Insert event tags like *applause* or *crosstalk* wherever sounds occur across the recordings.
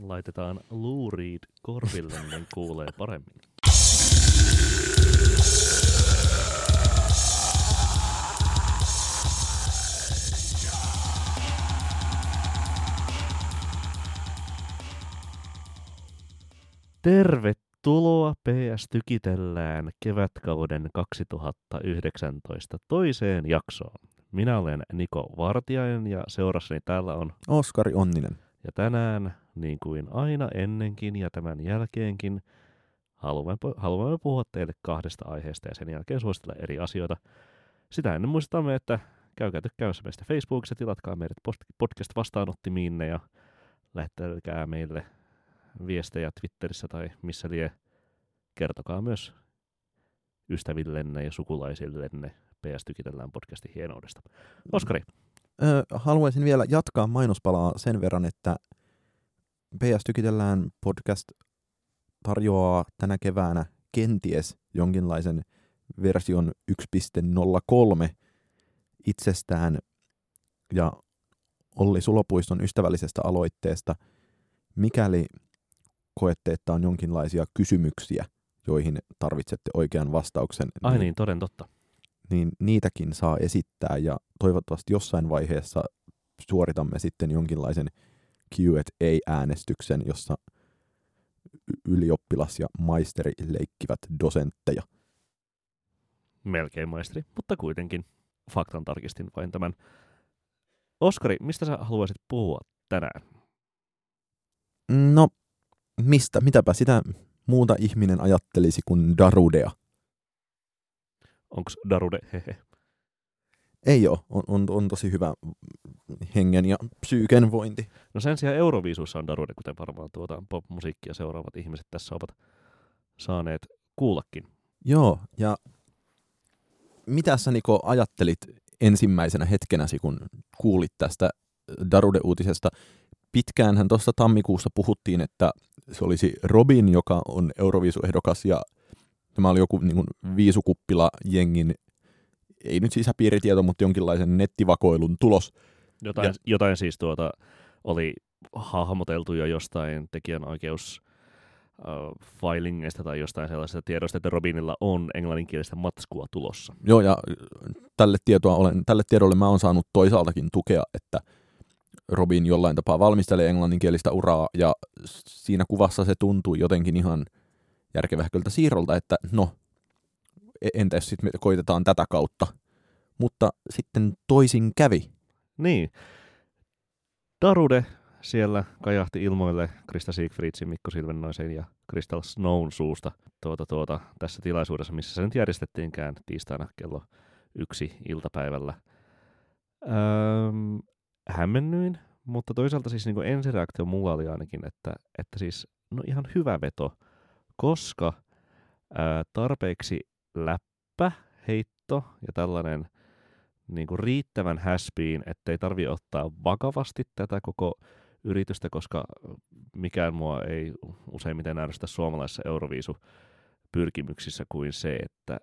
laitetaan luuriid korville, niin kuulee paremmin. Tervetuloa PS Tykitellään kevätkauden 2019 toiseen jaksoon. Minä olen Niko Vartiainen ja seurassani täällä on Oskari Onninen. Ja tänään, niin kuin aina ennenkin ja tämän jälkeenkin, haluamme, haluamme puhua teille kahdesta aiheesta ja sen jälkeen suositella eri asioita. Sitä ennen muistamme, että käykää tykkäämässä meistä Facebookissa, tilatkaa meidät podcast-vastaanottimille ja lähettäkää meille viestejä Twitterissä tai missä lie. Kertokaa myös ystävillenne ja sukulaisillenne PS Tykitellään podcastin hienoudesta. Oskari, Ö, haluaisin vielä jatkaa mainospalaa sen verran, että PS Tykitellään podcast tarjoaa tänä keväänä kenties jonkinlaisen version 1.03 itsestään ja Olli Sulopuiston ystävällisestä aloitteesta, mikäli koette, että on jonkinlaisia kysymyksiä, joihin tarvitsette oikean vastauksen, ai niin, toden totta. Niin niitäkin saa esittää ja toivottavasti jossain vaiheessa suoritamme sitten jonkinlaisen Q&A-äänestyksen, jossa ylioppilas ja maisteri leikkivät dosentteja. Melkein maisteri, mutta kuitenkin faktan tarkistin vain tämän. Oskari, mistä sä haluaisit puhua tänään? No, mistä, mitäpä sitä muuta ihminen ajattelisi kuin Darudea? Onks Darude hehe? Ei ole, on, on, on tosi hyvä hengen ja psyyken vointi. No sen sijaan Euroviisussa on Darude, kuten varmaan tuota pop-musiikkia seuraavat ihmiset tässä ovat saaneet kuullakin. Joo, ja mitä sä Niko ajattelit ensimmäisenä hetkenäsi, kun kuulit tästä Darude-uutisesta? Pitkäänhän tuossa tammikuussa puhuttiin, että se olisi Robin, joka on Euroviisuehdokas, ja tämä oli joku niin kuin viisukuppila-jengin, ei nyt sisäpiiritieto, mutta jonkinlaisen nettivakoilun tulos. Jotain, Ja- jotain siis tuota oli hahmoteltu jo jostain tekijänoikeus filingeista tai jostain sellaisesta tiedosta, että Robinilla on englanninkielistä matskua tulossa. Joo, ja tälle, tietoa olen, tälle tiedolle mä oon saanut toisaaltakin tukea, että Robin jollain tapaa valmistelee englanninkielistä uraa, ja siinä kuvassa se tuntui jotenkin ihan järkevähköltä siirrolta, että no, e- entä jos sitten koitetaan tätä kautta. Mutta sitten toisin kävi. Niin. Darude siellä kajahti ilmoille Krista Siegfriedsin, Mikko Silvennoisen ja Crystal Snown suusta tuota, tuota, tässä tilaisuudessa, missä se nyt järjestettiinkään tiistaina kello yksi iltapäivällä. Öm, hämmennyin, mutta toisaalta siis niin ensireaktio mulla oli ainakin, että, että siis no ihan hyvä veto, koska ää, tarpeeksi läppä, heitto ja tällainen niin kuin riittävän häspiin, ettei tarvi ottaa vakavasti tätä koko yritystä, koska mikään mua ei useimmiten ärsytä suomalaisessa Euroviisu pyrkimyksissä kuin se, että,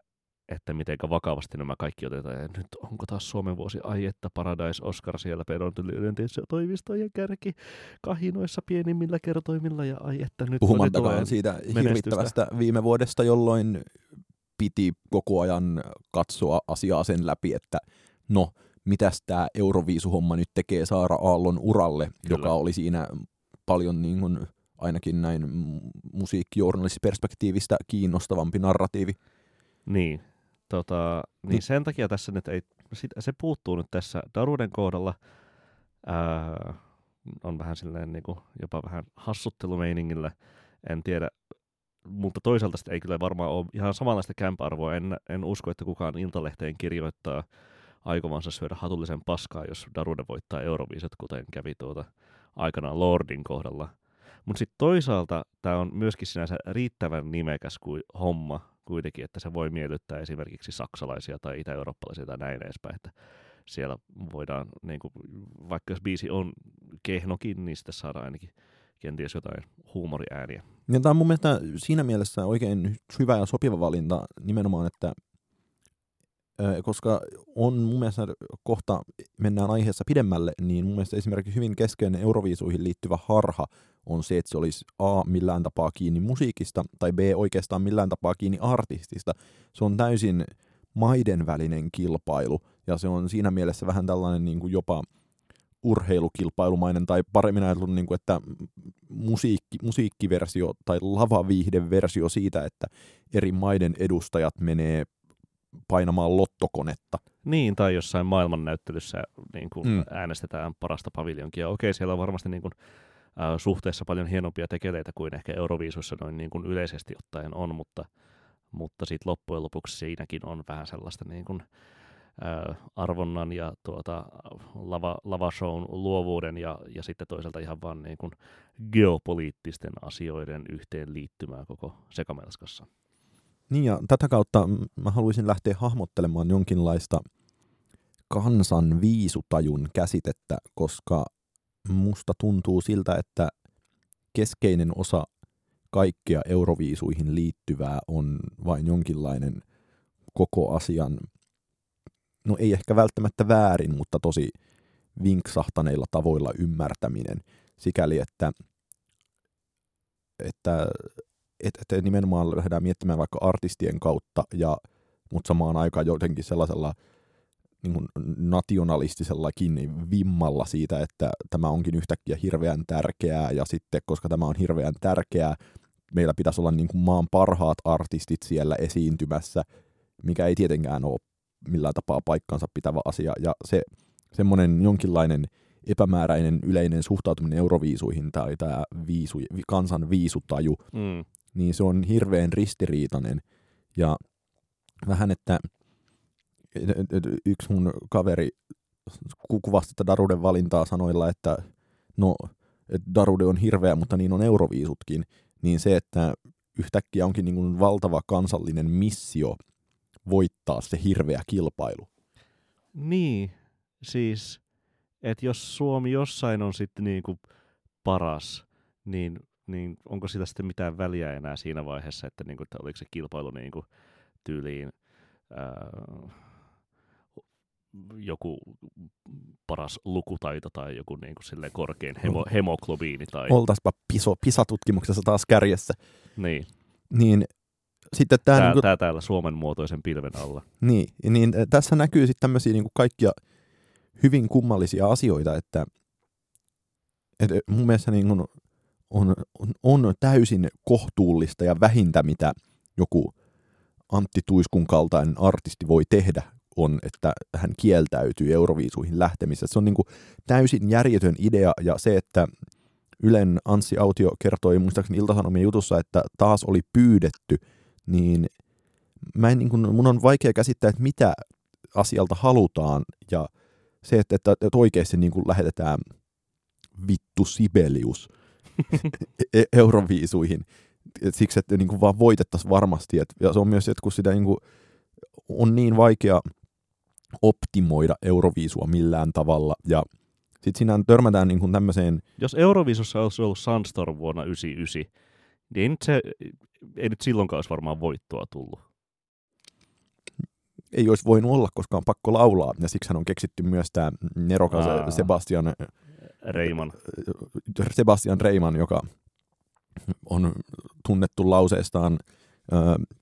että miten vakavasti nämä kaikki otetaan. Ja nyt onko taas Suomen vuosi, ai että Paradise Oscar siellä pedontylyöntissä toimistojen kärki kahinoissa pienimmillä kertoimilla ja ai että nyt Puhumattakaan siitä hirvittävästä viime vuodesta, jolloin piti koko ajan katsoa asiaa sen läpi, että no, mitäs tämä Euroviisuhomma nyt tekee Saara Aallon uralle, Kyllä. joka oli siinä paljon niin kuin, ainakin näin musiikkijournalistisperspektiivistä kiinnostavampi narratiivi. Niin, tota, niin sen takia tässä nyt ei, se puuttuu nyt tässä Daruden kohdalla. Ää, on vähän silleen niin kuin, jopa vähän hassuttelumeiningillä, en tiedä. Mutta toisaalta ei kyllä varmaan ole ihan samanlaista camp-arvoa. En, en usko, että kukaan Iltalehteen kirjoittaa aikovansa syödä hatullisen paskaa, jos Darude voittaa Euroviisut, kuten kävi tuota aikanaan Lordin kohdalla. Mutta sitten toisaalta tämä on myöskin sinänsä riittävän nimekäs kuin homma kuitenkin, että se voi miellyttää esimerkiksi saksalaisia tai itä-eurooppalaisia tai näin edespäin, että siellä voidaan, niin kuin, vaikka jos biisi on kehnokin, niin sitten saadaan ainakin kenties jotain huumoriääniä. Ja tämä on mun mielestä siinä mielessä oikein hyvä ja sopiva valinta nimenomaan, että koska on mun mielestä kohta mennään aiheessa pidemmälle, niin mun mielestä esimerkiksi hyvin keskeinen Euroviisuihin liittyvä harha on se, että se olisi A millään tapaa kiinni musiikista tai B oikeastaan millään tapaa kiinni artistista. Se on täysin maiden välinen kilpailu ja se on siinä mielessä vähän tällainen niin kuin jopa urheilukilpailumainen tai paremmin ajatellut, niin kuin, että musiikki, musiikkiversio tai lavaviihdeversio siitä, että eri maiden edustajat menee painamaan lottokonetta. Niin, tai jossain maailmannäyttelyssä niin kuin mm. äänestetään parasta paviljonkia. Okei, siellä on varmasti niin kuin, äh, suhteessa paljon hienompia tekeleitä kuin ehkä Euroviisuissa noin niin kuin yleisesti ottaen on, mutta, mutta sitten loppujen lopuksi siinäkin on vähän sellaista niin kuin, äh, arvonnan ja tuota, lava, lavashown luovuuden ja, ja sitten toisaalta ihan vaan niin kuin geopoliittisten asioiden yhteenliittymää koko sekamelskassa. Niin ja tätä kautta mä haluaisin lähteä hahmottelemaan jonkinlaista kansan viisutajun käsitettä, koska musta tuntuu siltä, että keskeinen osa kaikkea euroviisuihin liittyvää on vain jonkinlainen koko asian, no ei ehkä välttämättä väärin, mutta tosi vinksahtaneilla tavoilla ymmärtäminen, sikäli että, että että et nimenomaan lähdetään miettimään vaikka artistien kautta, ja, mutta samaan aikaan jotenkin sellaisella niin kuin nationalistisellakin vimmalla siitä, että tämä onkin yhtäkkiä hirveän tärkeää, ja sitten koska tämä on hirveän tärkeää, meillä pitäisi olla niin kuin maan parhaat artistit siellä esiintymässä, mikä ei tietenkään ole millään tapaa paikkansa pitävä asia, ja se semmoinen jonkinlainen epämääräinen yleinen suhtautuminen euroviisuihin tai tämä viisu, kansan viisutaju, mm niin se on hirveän ristiriitainen. Ja vähän, että yksi mun kaveri kuvasti tätä Daruden valintaa sanoilla, että no, että Darude on hirveä, mutta niin on Euroviisutkin, niin se, että yhtäkkiä onkin niin kuin valtava kansallinen missio voittaa se hirveä kilpailu. Niin, siis, että jos Suomi jossain on sitten niin kuin paras, niin niin onko sitä sitten mitään väliä enää siinä vaiheessa, että, niin kuin, että oliko se kilpailu niin kuin, tyyliin ää, joku paras lukutaito tai joku niin kuin, silleen korkein hemo, hemoglobiini. Tai... Oltaispa piso, PISA-tutkimuksessa taas kärjessä. Niin. Niin sitten tämä, tää, niin kuin, tää täällä Suomen muotoisen pilven alla. Niin, niin tässä näkyy sitten tämmöisiä niin kuin kaikkia hyvin kummallisia asioita, että, että mun mielestä niin kuin, on, on, on täysin kohtuullista ja vähintä, mitä joku Antti Tuiskun kaltainen artisti voi tehdä, on, että hän kieltäytyy Euroviisuihin lähtemisessä. Se on niin kuin täysin järjetön idea, ja se, että Ylen Anssi Autio kertoi muistaakseni Iltasanomien jutussa, että taas oli pyydetty, niin mä en, niin kuin, mun on vaikea käsittää, että mitä asialta halutaan, ja se, että, että, että oikeasti niin kuin lähetetään vittu Sibelius – E-, euroviisuihin. Et siksi, että niin kuin vaan voitettaisiin varmasti. Et, ja se on myös, että kun sitä niin kuin, on niin vaikea optimoida euroviisua millään tavalla. Ja sitten siinä törmätään niin kuin tämmöiseen... Jos Euroviisussa olisi ollut Sunstorm vuonna 1999, niin ei nyt, se, ei nyt silloinkaan olisi varmaan voittoa tullut. Ei olisi voinut olla, koska on pakko laulaa. Ja siksi on keksitty myös tämä nerokas. Sebastian Reiman. Sebastian Reiman, joka on tunnettu lauseestaan ö,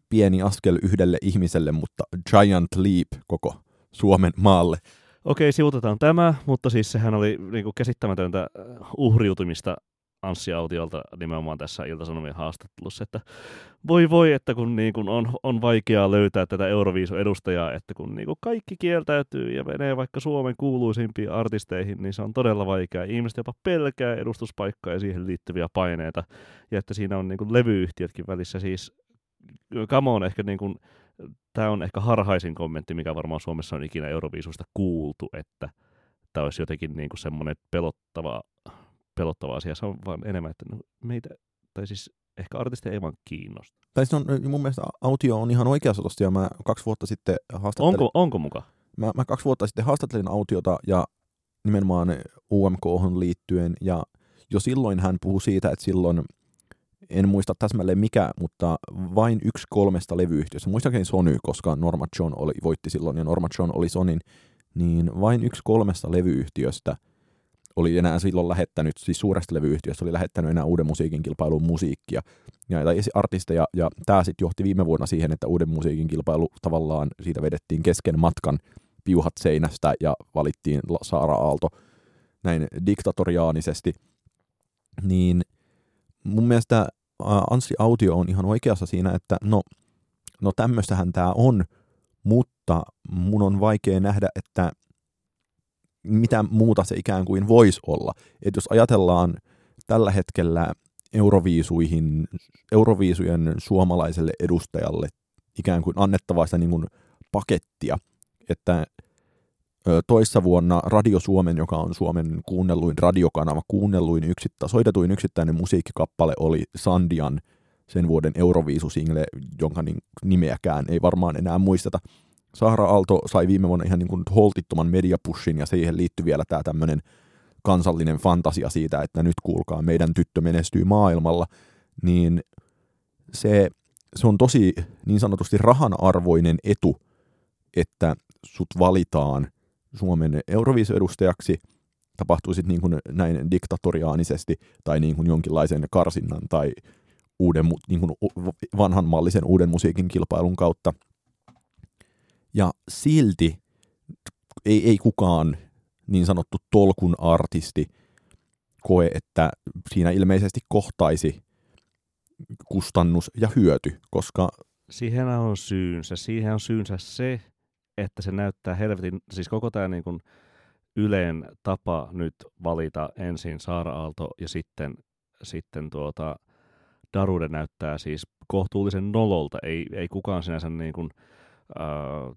pieni askel yhdelle ihmiselle, mutta giant leap koko Suomen maalle. Okei, sivutetaan tämä, mutta siis sehän oli niin kuin käsittämätöntä uhriutumista Anssi Autiolta nimenomaan tässä Ilta-Sanomien haastattelussa, että voi voi, että kun niin kun on, on vaikeaa löytää tätä Euroviiso-edustajaa, että kun niin kun kaikki kieltäytyy ja menee vaikka Suomen kuuluisimpiin artisteihin, niin se on todella vaikeaa. Ihmiset jopa pelkää edustuspaikkaa ja siihen liittyviä paineita, ja että siinä on niin kun levyyhtiötkin välissä. Siis, come on, ehkä niin kun, tämä on ehkä harhaisin kommentti, mikä varmaan Suomessa on ikinä Euroviisusta kuultu, että tämä olisi jotenkin niin semmoinen pelottava pelottava asia. Se on vaan enemmän, että no, meitä, tai siis ehkä artisteja ei vaan kiinnosta. Tai siis on, mun mielestä Autio on ihan oikeassa tosta, ja mä kaksi vuotta sitten haastattelin... Onko, onko muka? Mä, mä kaksi vuotta sitten haastattelin Autiota ja nimenomaan UMK liittyen, ja jo silloin hän puhui siitä, että silloin en muista täsmälleen mikä, mutta vain yksi kolmesta levyyhtiöstä, muistaakseni Sony, koska Norma John oli, voitti silloin ja Norma John oli Sonin, niin vain yksi kolmesta levyyhtiöstä oli enää silloin lähettänyt, siis suuresta levyyhtiöstä oli lähettänyt enää uuden musiikin kilpailuun musiikkia. Ja, tai artisteja, ja tämä sitten johti viime vuonna siihen, että uuden musiikin kilpailu tavallaan siitä vedettiin kesken matkan piuhat seinästä ja valittiin Saara Aalto näin diktatoriaanisesti, niin mun mielestä Anssi Autio on ihan oikeassa siinä, että no, no tämmöistähän tämä on, mutta mun on vaikea nähdä, että mitä muuta se ikään kuin voisi olla. Että jos ajatellaan tällä hetkellä Euroviisuihin, Euroviisujen suomalaiselle edustajalle ikään kuin annettavaa sitä niin kuin pakettia, että toissa vuonna Radio Suomen, joka on Suomen kuunnelluin radiokanava, kuunnelluin yksittä, soitetuin yksittäinen musiikkikappale oli Sandian sen vuoden Euroviisusingle, jonka nimeäkään ei varmaan enää muisteta. Sahara Aalto sai viime vuonna ihan niin kuin holtittoman mediapushin ja siihen liittyy vielä tämä tämmöinen kansallinen fantasia siitä, että nyt kuulkaa, meidän tyttö menestyy maailmalla, niin se, se on tosi niin sanotusti rahanarvoinen etu, että sut valitaan Suomen Euroviisu-edustajaksi, tapahtuisi niin kuin näin diktatoriaanisesti tai niin kuin jonkinlaisen karsinnan tai uuden, niin kuin vanhanmallisen uuden musiikin kilpailun kautta. Ja silti ei, ei kukaan niin sanottu tolkun artisti koe, että siinä ilmeisesti kohtaisi kustannus ja hyöty, koska... Siihen on syynsä. Siihen on syynsä se, että se näyttää helvetin, siis koko tämä niin kuin Yleen tapa nyt valita ensin Saara Aalto ja sitten, sitten tuota, Darude näyttää siis kohtuullisen nololta. Ei, ei kukaan sinänsä niin kuin,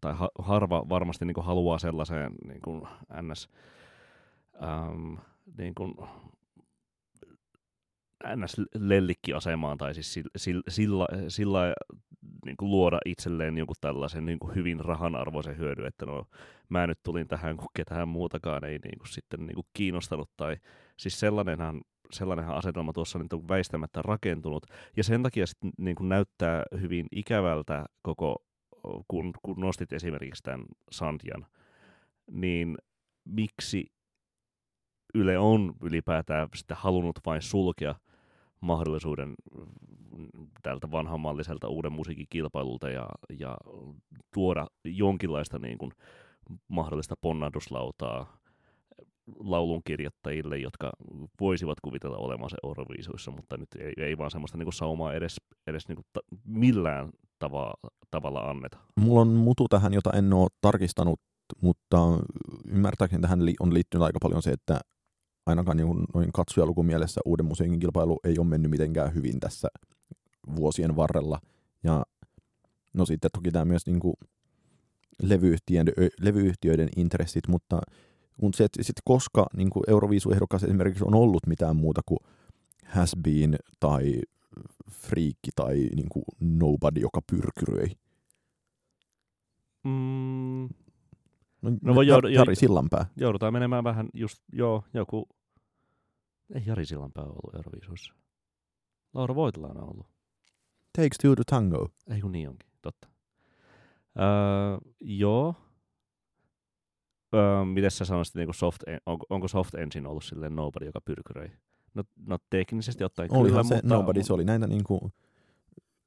tai ha, harva varmasti niin kuin haluaa sellaiseen niin kuin ns. Ähm, niin kuin, ns-lellikkiasemaan tai siis sillä, sillä, sillä niin kuin luoda itselleen jonkun tällaisen niin kuin hyvin rahanarvoisen hyödyn, että no mä nyt tulin tähän, kun ketään muutakaan ei niin kuin sitten niin kuin kiinnostanut tai siis sellainenhan sellainenhan asetelma tuossa nyt on väistämättä rakentunut, ja sen takia sitten niin kuin näyttää hyvin ikävältä koko, kun, kun nostit esimerkiksi tämän Sandjan, niin miksi Yle on ylipäätään sitä halunnut vain sulkea mahdollisuuden tältä vanhanmalliselta uuden musiikin kilpailulta ja, ja tuoda jonkinlaista niin kuin, mahdollista ponnahduslautaa laulunkirjoittajille, jotka voisivat kuvitella olevansa Euroviisuissa, mutta nyt ei, ei vaan semmoista niin kuin saumaa edes, edes niin kuin ta- millään tava, tavalla anneta. Mulla on mutu tähän, jota en ole tarkistanut, mutta ymmärtääkseni tähän on liittynyt aika paljon se, että ainakaan niin noin katsojalukumielessä uuden musiikin kilpailu ei ole mennyt mitenkään hyvin tässä vuosien varrella. Ja no sitten toki tämä myös niin kuin levyyhtiöiden, levyyhtiöiden intressit, mutta kun se, että sit koska niin kuin Euroviisuehdokas esimerkiksi on ollut mitään muuta kuin has been tai friikki tai niin kuin nobody, joka pyrkyröi. Mm, No, no voi joud- Jari Sillanpää. Joudutaan menemään vähän just, joo, joku... Ei Jari Sillanpää ollut Euroviisuissa. Laura Voitilainen on ollut. Takes two to tango. Ei kun niin onkin, totta. Öö, joo. Öö, miten sä sanoisit, niin soft, onko, onko Soft Engine ollut silleen nobody, joka pyrkyröi? No, no teknisesti ottaen Olihan kyllä, se mutta... nobody, se oli näitä niin kuin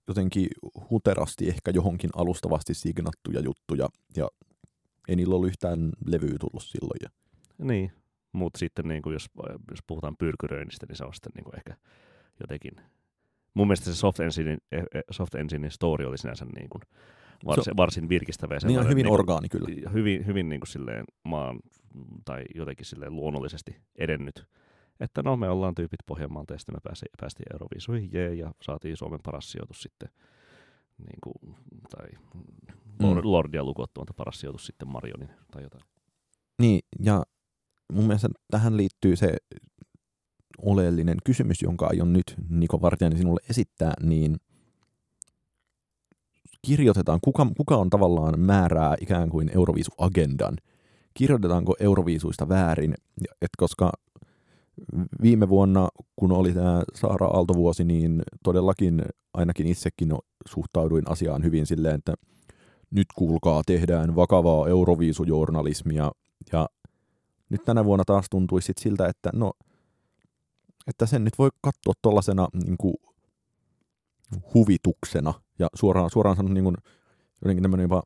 jotenkin huterasti ehkä johonkin alustavasti signattuja juttuja ja ei niillä ollut yhtään levyä tullut silloin. Ja... Niin, mutta sitten niin kuin jos, jos puhutaan pyrkyröinnistä, niin se on sitten niin kuin ehkä jotenkin... Mun mielestä se Soft Engine, eh, eh, Soft Engine story oli sinänsä niin kuin varsin, se, varsin virkistävä. Ja niin on hyvin niin orgaani kyllä. Hyvin, hyvin niin kuin silleen maan tai jotenkin silleen luonnollisesti edennyt. Että no me ollaan tyypit Pohjanmaalta ja sitten me päästiin, päästiin Euroviisuihin jee, ja saatiin Suomen paras sijoitus sitten niin kuin, tai Lord, mm. Lordia lukuottamatta paras sijoitus sitten Marionin tai jotain. Niin, ja mun mielestä tähän liittyy se oleellinen kysymys, jonka aion nyt Niko Vartiani sinulle esittää, niin kirjoitetaan, kuka, kuka on tavallaan määrää ikään kuin Euroviisu-agendan? Kirjoitetaanko Euroviisuista väärin? Et koska viime vuonna, kun oli tämä Saara Aaltovuosi, niin todellakin ainakin itsekin suhtauduin asiaan hyvin silleen, että nyt kuulkaa, tehdään vakavaa euroviisujournalismia. Ja nyt tänä vuonna taas tuntui sit siltä, että no, että sen nyt voi katsoa tuollaisena niin huvituksena. Ja suoraan, suoraan sanon niin kuin, jotenkin tämmöinen jopa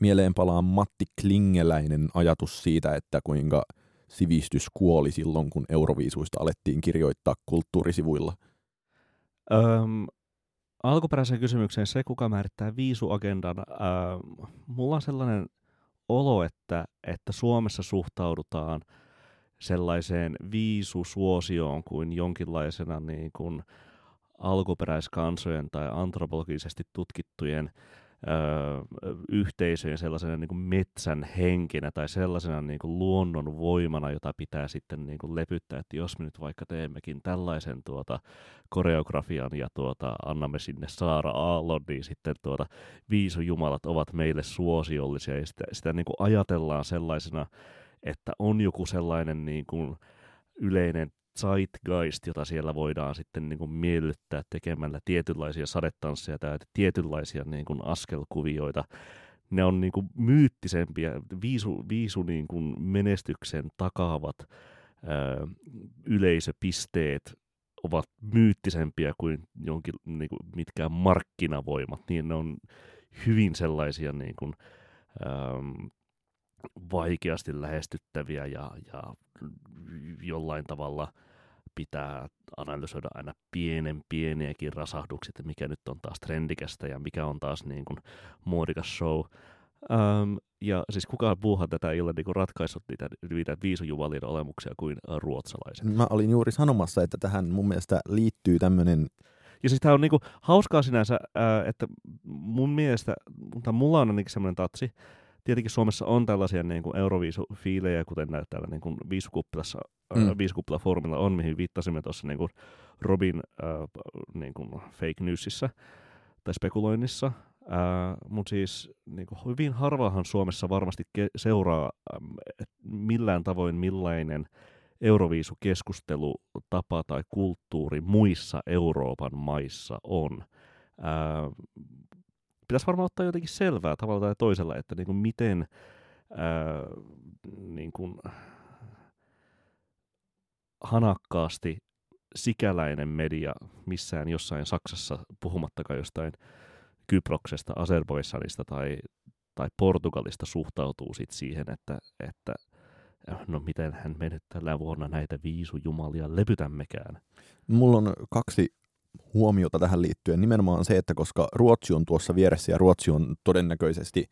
mieleen palaa Matti Klingeläinen ajatus siitä, että kuinka sivistys kuoli silloin, kun euroviisuista alettiin kirjoittaa kulttuurisivuilla. Öm, alkuperäiseen kysymykseen se, kuka määrittää viisuagendan. Öö, mulla on sellainen olo, että, että Suomessa suhtaudutaan sellaiseen viisusuosioon kuin jonkinlaisena niin kuin alkuperäiskansojen tai antropologisesti tutkittujen yhteisöjen sellaisena niin kuin metsän henkinä tai sellaisena niin kuin luonnon voimana, jota pitää sitten niin kuin lepyttää, että jos me nyt vaikka teemmekin tällaisen tuota koreografian ja tuota, annamme sinne Saara Aallon, niin sitten tuota, viisujumalat ovat meille suosiollisia. Ja sitä, sitä niin kuin ajatellaan sellaisena, että on joku sellainen niin kuin yleinen zeitgeist, jota siellä voidaan sitten niin kuin miellyttää tekemällä tietynlaisia sadetansseja tai tietynlaisia niin kuin askelkuvioita. Ne on niin kuin myyttisempiä, viisu, viisu niin kuin menestyksen takaavat ää, yleisöpisteet ovat myyttisempiä kuin jonkin, niin kuin mitkään markkinavoimat, niin ne on hyvin sellaisia niin kuin, ähm, vaikeasti lähestyttäviä ja, ja jollain tavalla pitää analysoida aina pienen pieniäkin rasahduksia, että mikä nyt on taas trendikästä ja mikä on taas niin kuin muodikas show. Um, ja siis kukaan puuhaa tätä illan niin ratkaisut niitä, niitä viisujuvalien olemuksia kuin ruotsalaiset. Mä olin juuri sanomassa, että tähän mun mielestä liittyy tämmöinen ja siis tämä on niinku hauskaa sinänsä, että mun mielestä, mutta mulla on ainakin semmoinen tatsi, tietenkin Suomessa on tällaisia niin kuin Euroviisu-fiilejä, kuten näitä täällä niin kuin viisukuppilassa, mm. äh, viisukuppila-foorumilla on, mihin viittasimme tuossa niin kuin Robin äh, niin kuin fake newsissa tai spekuloinnissa. Äh, Mutta siis niin kuin hyvin harvahan Suomessa varmasti ke- seuraa äh, millään tavoin millainen Euroviisukeskustelutapa tai kulttuuri muissa Euroopan maissa on. Äh, pitäisi varmaan ottaa jotenkin selvää tavalla tai toisella, että niin kuin miten ää, niin kuin hanakkaasti sikäläinen media missään jossain Saksassa, puhumattakaan jostain Kyproksesta, Azerbaidsanista tai, tai Portugalista suhtautuu sit siihen, että, että no miten hän me nyt tällä vuonna näitä viisujumalia lepytämmekään. Mulla on kaksi huomiota tähän liittyen nimenomaan se, että koska Ruotsi on tuossa vieressä ja Ruotsi on todennäköisesti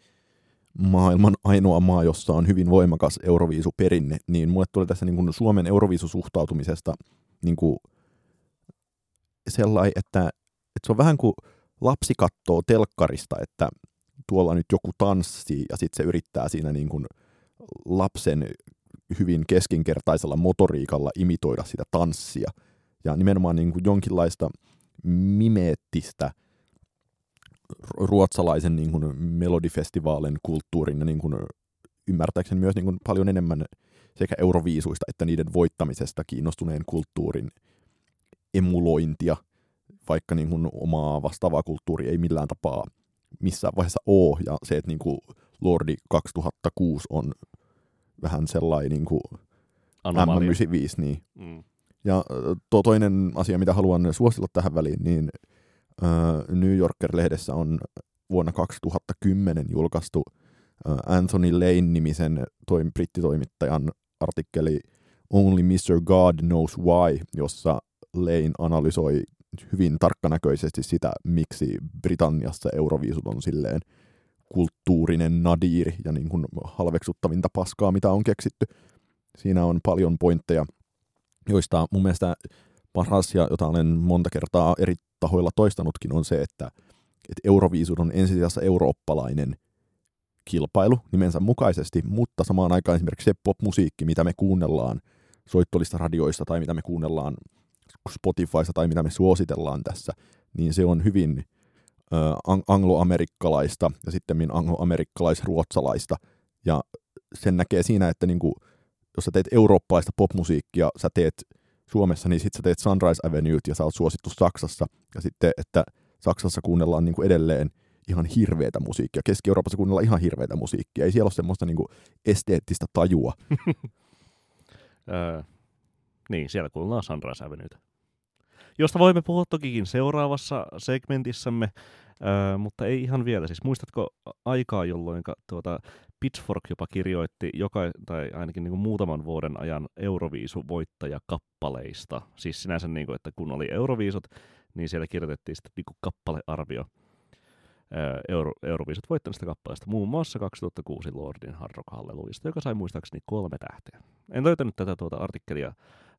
maailman ainoa maa, jossa on hyvin voimakas euroviisuperinne, niin mulle tulee tässä niin kuin Suomen euroviisusuhtautumisesta niin kuin sellainen, että, että se on vähän kuin lapsi katsoo telkkarista, että tuolla nyt joku tanssii ja sitten se yrittää siinä niin kuin lapsen hyvin keskinkertaisella motoriikalla imitoida sitä tanssia. Ja nimenomaan niin kuin jonkinlaista mimeettistä ruotsalaisen niin kuin melodifestivaalin kulttuurin ja niin kuin ymmärtääkseni myös niin kuin paljon enemmän sekä euroviisuista että niiden voittamisesta kiinnostuneen kulttuurin emulointia, vaikka niin kuin omaa vastaavaa kulttuuri ei millään tapaa missään vaiheessa ole. Ja se, että niin kuin Lordi 2006 on vähän sellainen niin kuin M95, niin mm. Ja tuo toinen asia, mitä haluan suositella tähän väliin, niin New Yorker-lehdessä on vuonna 2010 julkaistu Anthony Lane-nimisen toim- brittitoimittajan artikkeli Only Mr. God Knows Why, jossa Lane analysoi hyvin tarkkanäköisesti sitä, miksi Britanniassa Euroviisut on silleen kulttuurinen nadiiri ja niin kuin halveksuttavinta paskaa, mitä on keksitty. Siinä on paljon pointteja joista mun mielestä paras ja jota olen monta kertaa eri tahoilla toistanutkin on se, että, että Euroviisut on ensisijassa eurooppalainen kilpailu nimensä mukaisesti, mutta samaan aikaan esimerkiksi se pop-musiikki, mitä me kuunnellaan soittolista radioista tai mitä me kuunnellaan Spotifysta tai mitä me suositellaan tässä, niin se on hyvin ö, angloamerikkalaista ja sitten angloamerikkalais-ruotsalaista. Ja sen näkee siinä, että niinku, jos sä teet eurooppalaista popmusiikkia, sä teet Suomessa, niin sitten sä teet Sunrise Avenue ja sä oot suosittu Saksassa. Ja sitten, että Saksassa kuunnellaan niin kuin edelleen ihan hirveätä musiikkia. Keski-Euroopassa kuunnellaan ihan hirveätä musiikkia. Ei siellä ole semmoista niin kuin esteettistä tajua. *laughs* Öö, niin, siellä kuullaan Sunrise Avenuetä. Josta voimme puhua tokikin seuraavassa segmentissämme, öö, mutta ei ihan vielä. Siis muistatko aikaa, jolloin tuota, Pitchfork jopa kirjoitti joka, tai ainakin niin kuin muutaman vuoden ajan Euroviisu-voittajakappaleista. Siis sinänsä, niin kuin, että kun oli Euroviisut, niin siellä kirjoitettiin sitten niin kuin kappalearvio Euro, Euroviisut voittaneesta kappaleesta, muun muassa 2006 Lordin Hard Rock Hallelujasta, joka sai muistaakseni kolme tähteä. En löytänyt tätä tuota artikkelia,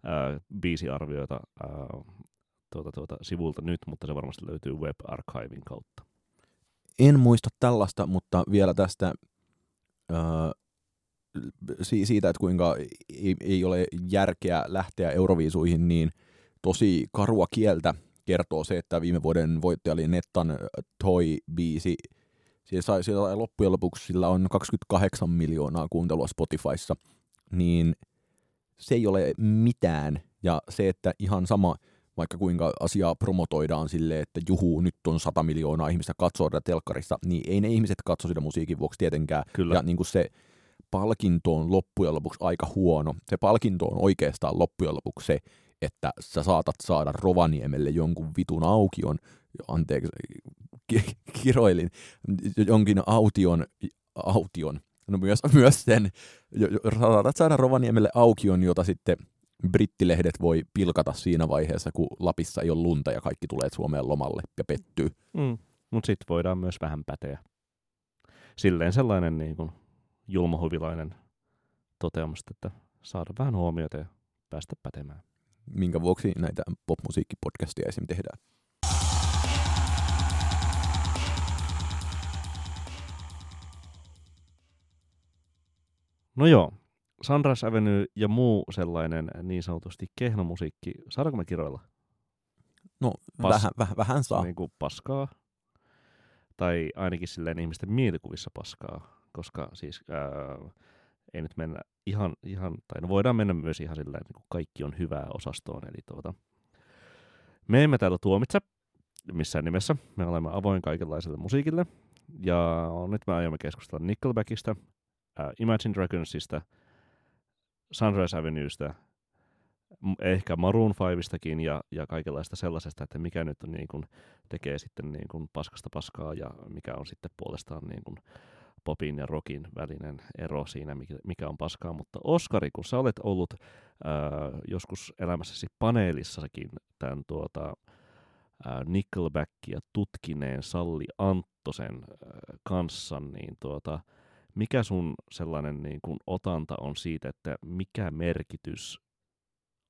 ää, biisiarvioita tuota, tuota, sivulta nyt, mutta se varmasti löytyy Web kautta. En muista tällaista, mutta vielä tästä siitä, että kuinka ei, ei ole järkeä lähteä Euroviisuihin, niin tosi karua kieltä kertoo se, että viime vuoden voittaja oli Nettan Toy-biisi. Siellä sai, siellä loppujen lopuksi sillä on 28 miljoonaa kuuntelua Spotifyssa, niin se ei ole mitään. Ja se, että ihan sama, vaikka kuinka asiaa promotoidaan silleen, että juhu, nyt on 100 miljoonaa ihmistä katsoo tätä telkkarissa, niin ei ne ihmiset katso sitä musiikin vuoksi tietenkään. Kyllä. Ja niin kuin se palkinto on loppujen lopuksi aika huono. Se palkinto on oikeastaan loppujen lopuksi se, että sä saatat saada Rovaniemelle jonkun vitun aukion, anteeksi, *laughs* kiroilin, jonkin aution, aution, no myös, myös sen, saatat saada Rovaniemelle aukion, jota sitten brittilehdet voi pilkata siinä vaiheessa, kun Lapissa ei ole lunta ja kaikki tulee Suomeen lomalle ja pettyy. Mm, mutta sitten voidaan myös vähän päteä. Silleen sellainen niin kuin julmahuvilainen toteamus, että saada vähän huomiota ja päästä pätemään minkä vuoksi näitä popmusiikkipodcastia esim. tehdään. No joo, Sunrise Avenue ja muu sellainen niin sanotusti kehnomusiikki, saadaanko me kiroilla? No Pas- vähän, vähän, vähän saa. Niin kuin paskaa, tai ainakin silleen ihmisten mielikuvissa paskaa, koska siis ää, ei nyt mennä ihan, ihan tai no voidaan mennä myös ihan sillä että niin kaikki on hyvää osastoon. Eli tuota, me emme täällä tuomitse missään nimessä. Me olemme avoin kaikenlaiselle musiikille. Ja nyt me aiomme keskustella Nickelbackista, äh, Imagine Dragonsista, Sunrise Avenuesta, ehkä Maroon 5 ja, ja kaikenlaista sellaisesta, että mikä nyt on, niin kuin, tekee sitten niin kuin paskasta paskaa ja mikä on sitten puolestaan niin kuin, popin ja rockin välinen ero siinä, mikä on paskaa, mutta Oskari, kun sä olet ollut ää, joskus elämässäsi paneelissakin tämän tuota, ää, Nickelbackia tutkineen Salli Anttosen ää, kanssa, niin tuota, mikä sun sellainen niin kuin otanta on siitä, että mikä merkitys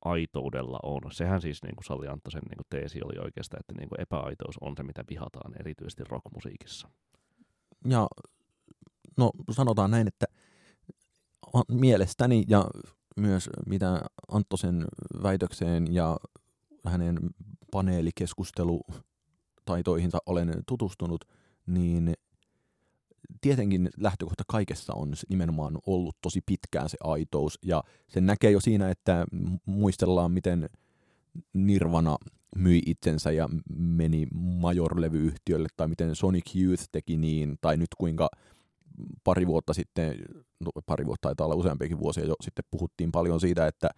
aitoudella on. Sehän siis niin kuin Salli Anttosen niin kuin teesi oli oikeastaan, että niin kuin epäaitous on se, mitä vihataan erityisesti rockmusiikissa. Ja no sanotaan näin, että mielestäni ja myös mitä Anttosen väitökseen ja hänen paneelikeskustelutaitoihinsa olen tutustunut, niin tietenkin lähtökohta kaikessa on nimenomaan ollut tosi pitkään se aitous, ja se näkee jo siinä, että muistellaan, miten Nirvana myi itsensä ja meni Major-levyyhtiölle, tai miten Sonic Youth teki niin, tai nyt kuinka pari vuotta sitten, no pari vuotta taitaa olla useampiakin vuosia jo sitten puhuttiin paljon siitä, että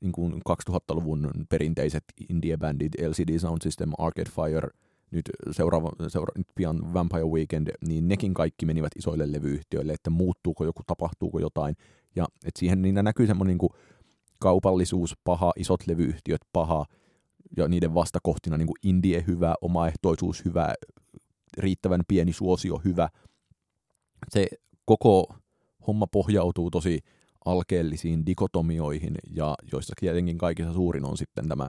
niin kuin 2000-luvun perinteiset indie-bändit, LCD Sound System, Arcade Fire, nyt, seuraava, seura, nyt pian Vampire Weekend, niin nekin kaikki menivät isoille levyyhtiöille, että muuttuuko joku, tapahtuuko jotain. Ja että siihen niin näkyy semmoinen niin kaupallisuus paha, isot levyyhtiöt paha, ja niiden vastakohtina niin kuin indie hyvä, omaehtoisuus hyvä, riittävän pieni suosio hyvä – se koko homma pohjautuu tosi alkeellisiin dikotomioihin, ja joissa tietenkin kaikissa suurin on sitten tämä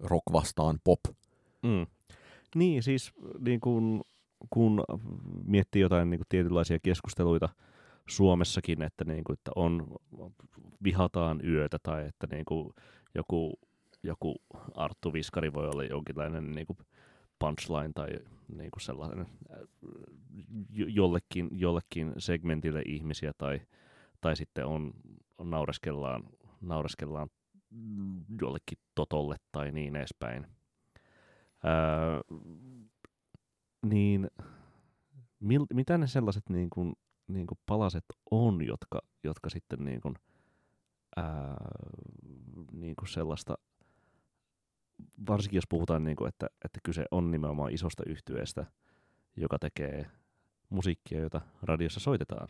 rock vastaan pop. Mm. Niin, siis niin kun, kun miettii jotain niin kuin tietynlaisia keskusteluita Suomessakin, että, niin kuin, että on, vihataan yötä tai että niin kuin joku, joku Arttu Viskari voi olla jonkinlainen niin kuin punchline tai niin kuin sellainen jollekin, jollekin segmentille ihmisiä tai, tai sitten on naureskellaan, naureskellaan jollekin totolle tai niin edespäin. Ää, niin mil, mitä ne sellaiset niin kuin, niin kuin palaset on, jotka, jotka sitten niin kuin, ää, niin kuin sellaista, varsinkin jos puhutaan, niin kuin, että, että kyse on nimenomaan isosta yhtyeestä, joka tekee musiikkia, jota radiossa soitetaan.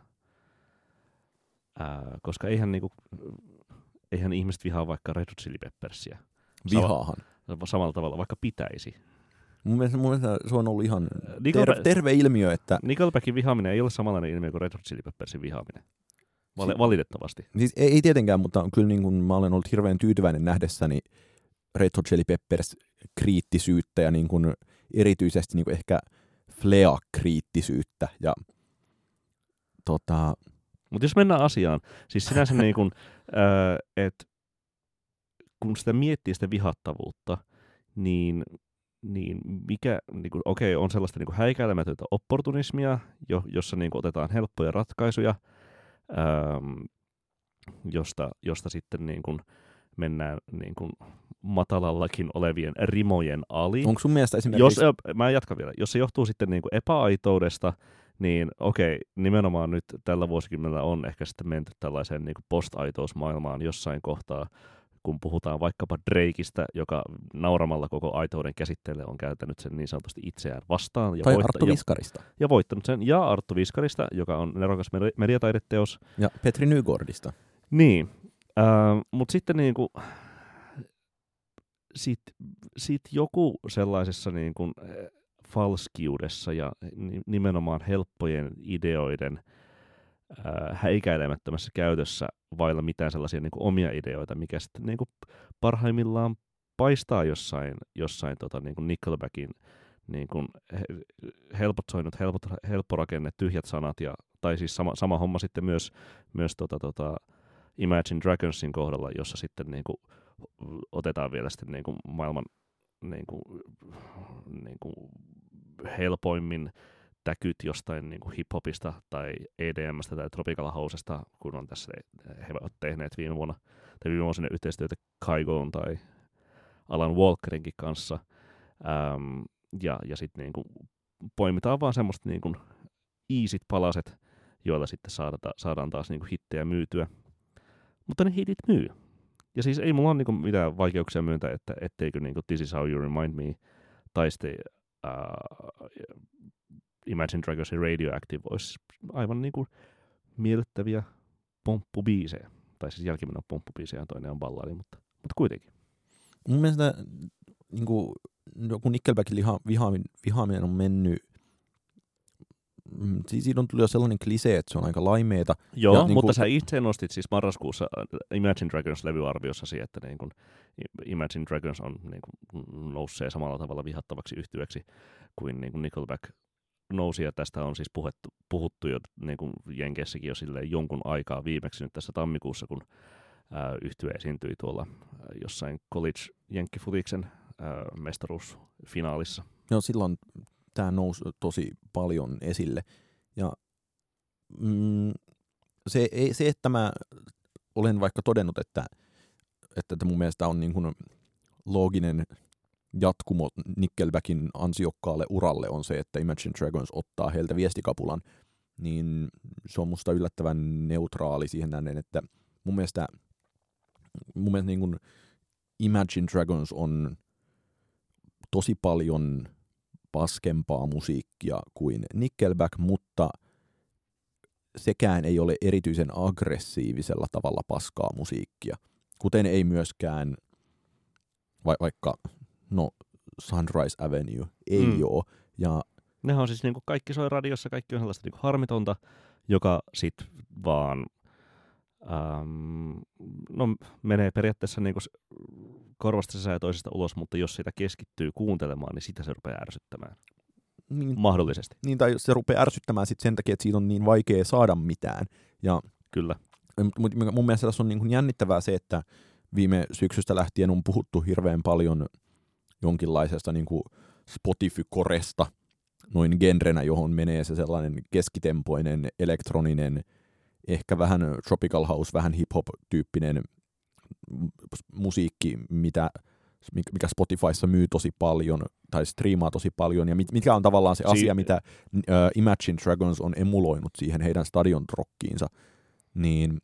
Ää, koska eihän, niinku, eihän ihmiset vihaa vaikka Red Hot Chili Peppersia. Vihaahan. Sama, samalla tavalla, vaikka pitäisi. Mun mielestä, mun mielestä se on ollut ihan ter- terve ilmiö, että... Nickelbackin vihaaminen ei ole samanlainen ilmiö kuin Red Hot Chili Peppersin vihaaminen. Val- si- valitettavasti. Siis ei, ei tietenkään, mutta kyllä niin kuin mä olen ollut hirveän tyytyväinen nähdessäni Red Hot Chili Peppers kriittisyyttä ja niin kuin erityisesti niin kuin ehkä Flea-kriittisyyttä. Ja, tota... Mutta jos mennään asiaan, siis sinänsä *laughs* niin kuin, äh, että kun sitä miettii sitä vihattavuutta, niin, niin mikä, niin kuin, okei, on sellaista niin kuin häikäilemätöntä opportunismia, jo, jossa niin kuin, otetaan helppoja ratkaisuja, ähm, josta, josta sitten niin kuin, mennään niin kuin, matalallakin olevien rimojen ali. Onko sun mielestä esimerkiksi... Jos, mä jatkan vielä. Jos se johtuu sitten niin kuin epäaitoudesta, niin okei, nimenomaan nyt tällä vuosikymmenellä on ehkä sitten menty tällaiseen niin post-aitousmaailmaan jossain kohtaa, kun puhutaan vaikkapa Drakeista, joka nauramalla koko aitouden käsitteelle on käytänyt sen niin sanotusti itseään vastaan. Ja tai voitta- Arttu Viskarista. Ja, ja voittanut sen. Ja Arttu Viskarista, joka on nerokas mediataideteos. Ja Petri Nygårdista. Niin, äh, mutta sitten niin kuin, sit, sit joku sellaisessa niin kuin eh, falskiudessa ja nimenomaan helppojen ideoiden häikäilemättömässä käytössä vailla mitään sellaisia niin kuin omia ideoita, mikä sitten niin kuin parhaimmillaan paistaa jossain, jossain tota, niin kuin Nickelbackin niin kuin helpot soinut, helpot, helppo rakenne, tyhjät sanat, ja, tai siis sama, sama homma sitten myös, myös tota, tota, Imagine Dragonsin kohdalla, jossa sitten niin kuin, otetaan vielä sitten niin kuin maailman niin kuin, niin kuin helpoimmin täkyt jostain niin kuin hiphopista tai EDMstä tai Tropical Housesta, kun on tässä he ovat tehneet viime vuonna tai viime vuonna yhteistyötä Kaigoon tai Alan Walkerinkin kanssa. Ähm, ja ja sitten niin kuin poimitaan vaan semmoista niin kuin iisit palaset, joilla sitten saadaan, saadaan taas niin kuin hittejä myytyä. Mutta ne hitit myy. Ja siis ei mulla ole niinku mitään vaikeuksia myöntää, että etteikö niinku This is how you remind me tai sitten uh, Imagine Dragonsin Radioactive olisi aivan niinku miellyttäviä pomppubiisejä. Tai siis jälkimmäinen on pomppubiisejä ja toinen on balladi, mutta, mutta kuitenkin. Mun mielestä niin kuin, kun Nickelbackin vihaaminen on mennyt Mm, siitä on tullut jo sellainen klise, että se on aika laimeeta. Joo, ja, niin mutta kun... sä itse nostit siis marraskuussa äh, Imagine Dragons-levyarviossasi, että niin kun Imagine Dragons on niin kun nousee samalla tavalla vihattavaksi yhtyöksi kuin, niin kun Nickelback nousi, ja tästä on siis puhuttu, puhuttu jo niin kuin Jenkessäkin jo jonkun aikaa viimeksi nyt tässä tammikuussa, kun yhtye esiintyi tuolla jossain College Jenkkifutiksen mestaruusfinaalissa. Joo, silloin tämä nousi tosi paljon esille. Ja mm, se, se, että mä olen vaikka todennut, että, että mun mielestä on niin kuin looginen jatkumo Nickelbackin ansiokkaalle uralle on se, että Imagine Dragons ottaa heiltä viestikapulan, niin se on musta yllättävän neutraali siihen nähden, että mun mielestä, mun mielestä niin kuin Imagine Dragons on tosi paljon paskempaa musiikkia kuin Nickelback, mutta sekään ei ole erityisen aggressiivisella tavalla paskaa musiikkia. Kuten ei myöskään va- vaikka no, Sunrise Avenue ei mm. ole. Ja Nehän on siis niin kuin kaikki soi radiossa, kaikki on sellaista niin kuin harmitonta, joka sitten vaan ähm, no, menee periaatteessa niin kuin korvasta sisään ja toisesta ulos, mutta jos sitä keskittyy kuuntelemaan, niin sitä se rupeaa ärsyttämään. Niin, Mahdollisesti. Niin, tai se rupeaa ärsyttämään sit sen takia, että siitä on niin vaikea saada mitään. Ja, Kyllä. Mutta mun mielestä tässä on niin kuin jännittävää se, että viime syksystä lähtien on puhuttu hirveän paljon jonkinlaisesta niin kuin Spotify-koresta noin genrenä, johon menee se sellainen keskitempoinen elektroninen ehkä vähän tropical house, vähän hip-hop-tyyppinen musiikki, mitä, mikä Spotifyssa myy tosi paljon tai striimaa tosi paljon, ja mikä on tavallaan se si- asia, mitä uh, Imagine Dragons on emuloinut siihen heidän stadion rockiinsa, niin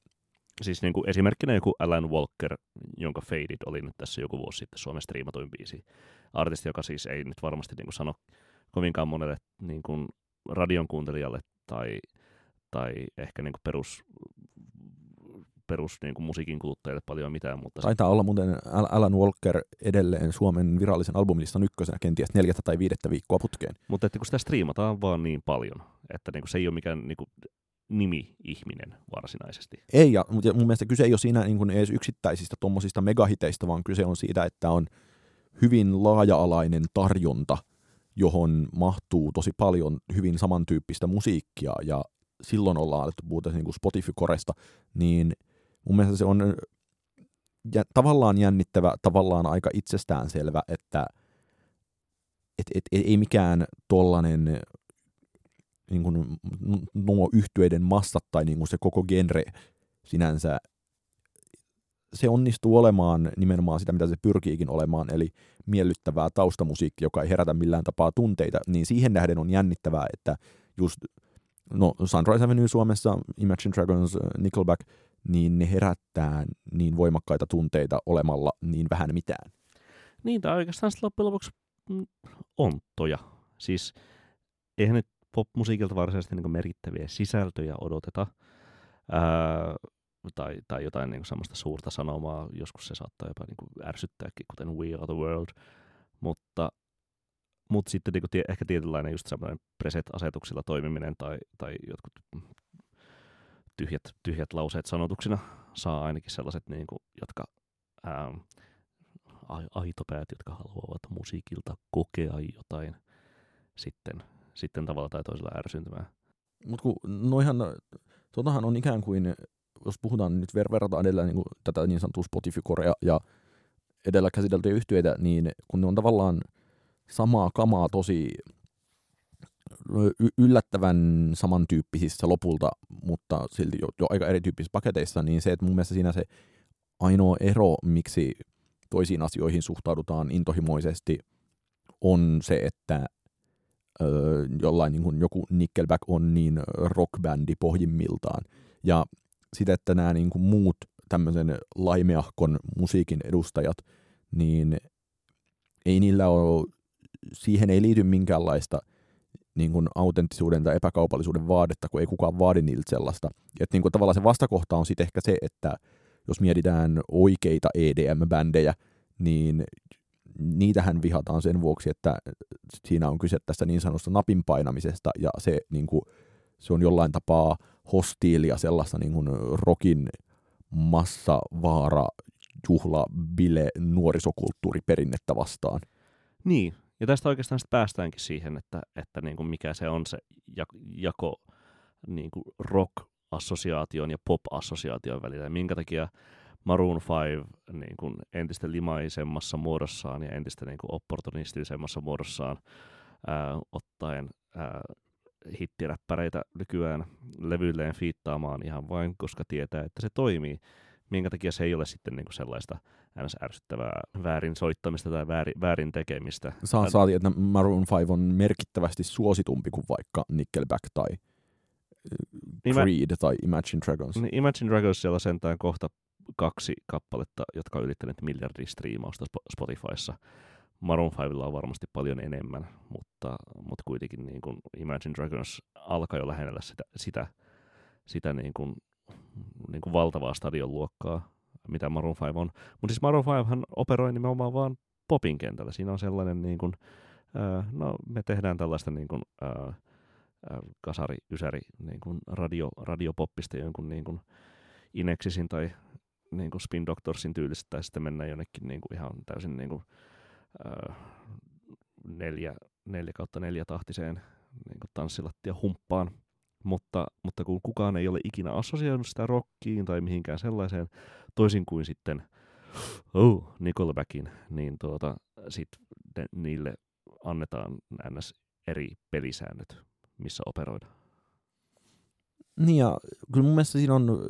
Siis niin kuin esimerkkinä joku Alan Walker, jonka Faded oli nyt tässä joku vuosi sitten Suomen striimatuin biisi. Artisti, joka siis ei nyt varmasti niin kuin sano kovinkaan monelle niin kuin radion kuuntelijalle tai, tai ehkä niin kuin perus, perus niin kuin musiikin kuluttajille paljon mitään. Mutta Taitaa olla muuten Alan Walker edelleen Suomen virallisen albumilistan ykkösenä kenties neljättä tai viidettä viikkoa putkeen. Mutta että kun sitä striimataan vaan niin paljon, että niin kuin se ei ole mikään niin kuin nimi-ihminen varsinaisesti. Ei, ja mutta mun mielestä kyse ei ole siinä niin edes yksittäisistä tuommoisista megahiteistä, vaan kyse on siitä, että on hyvin laaja-alainen tarjonta, johon mahtuu tosi paljon hyvin samantyyppistä musiikkia, ja silloin ollaan alettu puhuta niin Spotify-koresta, niin mun mielestä se on ja, tavallaan jännittävä, tavallaan aika itsestäänselvä, että et, et, et, ei mikään tollanen niin kuin, nuo yhtyeiden massat tai niin kuin se koko genre sinänsä, se onnistuu olemaan nimenomaan sitä, mitä se pyrkiikin olemaan, eli miellyttävää taustamusiikkia, joka ei herätä millään tapaa tunteita, niin siihen nähden on jännittävää, että just no Sunrise Avenue Suomessa, Imagine Dragons, Nickelback, niin ne herättää niin voimakkaita tunteita olemalla niin vähän mitään. Niin, tai oikeastaan loppujen lopuksi mm, onttoja. Siis eihän nyt popmusiikilta varsinaisesti niin merkittäviä sisältöjä odoteta, ää, tai, tai jotain niin semmoista suurta sanomaa, joskus se saattaa jopa niin ärsyttääkin, kuten We Are The World, mutta, mutta sitten niin tie, ehkä tietynlainen just semmoinen preset-asetuksilla toimiminen tai, tai jotkut tyhjät, tyhjät lauseet sanotuksina saa ainakin sellaiset, niin kuin, jotka ää, aitopäät, jotka haluavat musiikilta kokea jotain. Sitten sitten tavalla tai toisella ärsyntymään. Mutta kun noihan, totahan on ikään kuin, jos puhutaan nyt ver- verrataan edellä niin tätä niin sanottua Spotify-korea ja edellä käsiteltyjä yhtiöitä, niin kun ne on tavallaan samaa kamaa tosi yllättävän samantyyppisissä lopulta, mutta silti jo, jo aika erityyppisissä paketeissa, niin se, että mun mielestä siinä se ainoa ero, miksi toisiin asioihin suhtaudutaan intohimoisesti, on se, että jollain niin kuin joku Nickelback on niin rockbändi pohjimmiltaan. Ja sitä, että nämä niin kuin muut tämmöisen laimeahkon musiikin edustajat, niin ei niillä ole, siihen ei liity minkäänlaista niin kuin autenttisuuden tai epäkaupallisuuden vaadetta, kun ei kukaan vaadi niiltä sellaista. Että niin kuin tavallaan se vastakohta on sitten ehkä se, että jos mietitään oikeita EDM-bändejä, niin niitähän vihataan sen vuoksi, että siinä on kyse tästä niin sanotusta napin painamisesta, ja se, niin kuin, se on jollain tapaa hostiilia sellaista niin kuin rokin massa, vaara, juhla, bile, nuorisokulttuuriperinnettä vastaan. Niin, ja tästä oikeastaan sitten päästäänkin siihen, että, että niin kuin mikä se on se jako niin kuin rock-assosiaation ja pop-assosiaation välillä, ja minkä takia Maroon 5 niin kuin entistä limaisemmassa muodossaan ja entistä niin kuin opportunistisemmassa muodossaan ää, ottaen ää, hittiräppäreitä nykyään levyilleen fiittaamaan ihan vain, koska tietää, että se toimii. Minkä takia se ei ole sitten niin kuin sellaista ns. ärsyttävää väärin soittamista tai väärin, väärin tekemistä. Saa, saati, että Maroon 5 on merkittävästi suositumpi kuin vaikka Nickelback tai Creed niin tai Imagine Dragons. Niin Imagine Dragons siellä sentään kohta kaksi kappaletta, jotka on ylittäneet miljardin striimausta Spotifyssa. Maroon 5 on varmasti paljon enemmän, mutta, mutta kuitenkin niin kuin Imagine Dragons alkaa jo lähennellä sitä, sitä, sitä niin kuin, niin kuin valtavaa stadionluokkaa, mitä Maroon 5 on. Mutta siis Maroon 5 operoi nimenomaan vaan popin kentällä. Siinä on sellainen, niin kuin, äh, no me tehdään tällaista niin kuin, äh, kasari, ysäri, niin kuin radio, radiopoppista jonkun niin kuin Inexisin tai niin kuin Spin Doctorsin tyylistä, tai sitten mennään jonnekin niin kuin ihan täysin niin kuin, äh, neljä, neljä kautta neljä tahtiseen niin kuin tanssilattia humppaan. Mutta, mutta kun kukaan ei ole ikinä assosioinut sitä rockiin tai mihinkään sellaiseen, toisin kuin sitten oh, Nickelbackin, niin tuota, sit ne, niille annetaan ns. eri pelisäännöt, missä operoidaan. Niin ja kyllä mun mielestä siinä on,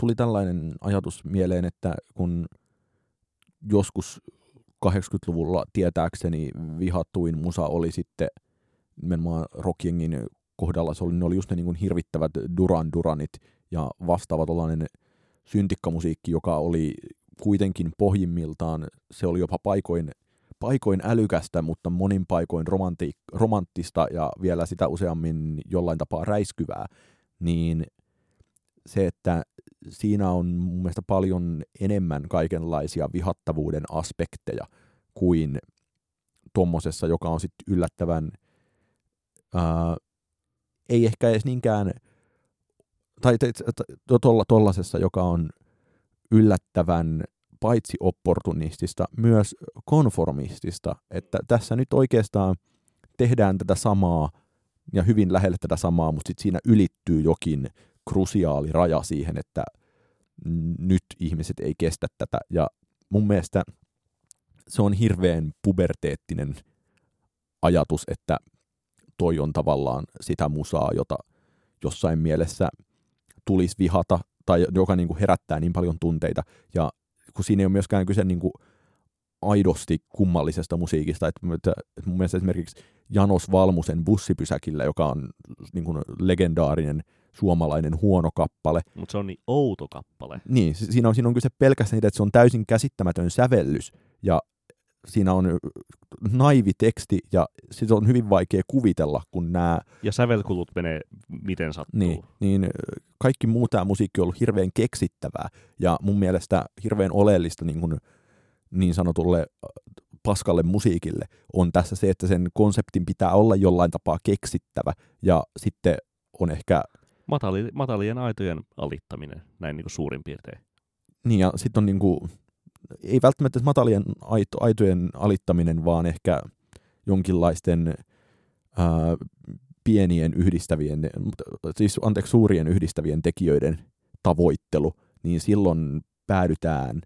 tuli tällainen ajatus mieleen, että kun joskus 80-luvulla tietääkseni vihattuin musa oli sitten nimenomaan rockjengin kohdalla, se oli, ne oli just ne niin kuin hirvittävät Duran Duranit ja vastaava tällainen syntikkamusiikki, joka oli kuitenkin pohjimmiltaan, se oli jopa paikoin, paikoin älykästä, mutta monin paikoin romanti, romanttista ja vielä sitä useammin jollain tapaa räiskyvää, niin se, että siinä on mun mielestä paljon enemmän kaikenlaisia vihattavuuden aspekteja kuin tuommoisessa, joka on sitten yllättävän, ää, ei ehkä edes niinkään, tai tuollaisessa, joka on yllättävän paitsi opportunistista, myös konformistista, että tässä nyt oikeastaan tehdään tätä samaa ja hyvin lähelle tätä samaa, mutta sitten siinä ylittyy jokin krusiaali raja siihen, että nyt ihmiset ei kestä tätä. Ja mun mielestä se on hirveän puberteettinen ajatus, että toi on tavallaan sitä musaa, jota jossain mielessä tulisi vihata tai joka niin kuin herättää niin paljon tunteita. Ja kun siinä ei ole myöskään kyse niin kuin aidosti kummallisesta musiikista. Että, mun mielestä esimerkiksi Janos Valmusen bussipysäkillä, joka on niin kuin legendaarinen suomalainen huono kappale. Mutta se on niin outo kappale. Niin, siinä on, siinä on kyse pelkästään siitä, että se on täysin käsittämätön sävellys ja siinä on naivi teksti ja sitä on hyvin vaikea kuvitella, kun nämä... Ja sävelkulut menee miten sattuu. Niin, niin kaikki muu tämä musiikki on ollut hirveän keksittävää ja mun mielestä hirveän oleellista niin, kuin, niin sanotulle paskalle musiikille on tässä se, että sen konseptin pitää olla jollain tapaa keksittävä ja sitten on ehkä... Matali, matalien aitojen alittaminen, näin niin kuin suurin piirtein. Niin ja sitten on niin kuin, ei välttämättä matalien aito, aitojen alittaminen, vaan ehkä jonkinlaisten ää, pienien yhdistävien, siis anteeksi, suurien yhdistävien tekijöiden tavoittelu, niin silloin päädytään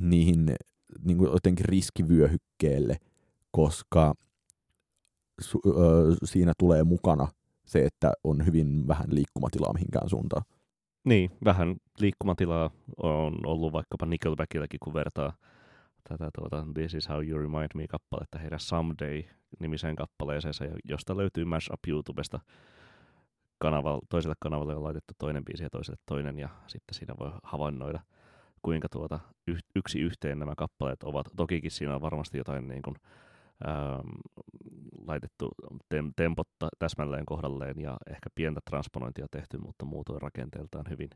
niihin niin kuin jotenkin riskivyöhykkeelle, koska su, ö, siinä tulee mukana se, että on hyvin vähän liikkumatilaa mihinkään suuntaan. Niin, vähän liikkumatilaa on ollut vaikkapa Nickelbackilläkin, kun vertaa tätä tuota, This is how you remind me kappaletta heidän Someday-nimiseen kappaleeseen, josta löytyy Mashup YouTubesta. Kanava, toiselle kanavalle on laitettu toinen biisi ja toiselle toinen, ja sitten siinä voi havainnoida, kuinka tuota, yksi yhteen nämä kappaleet ovat. Tokikin siinä on varmasti jotain niin kuin, ähm, laitettu tem- tempot täsmälleen kohdalleen ja ehkä pientä transponointia tehty, mutta muutoin rakenteeltaan hyvin,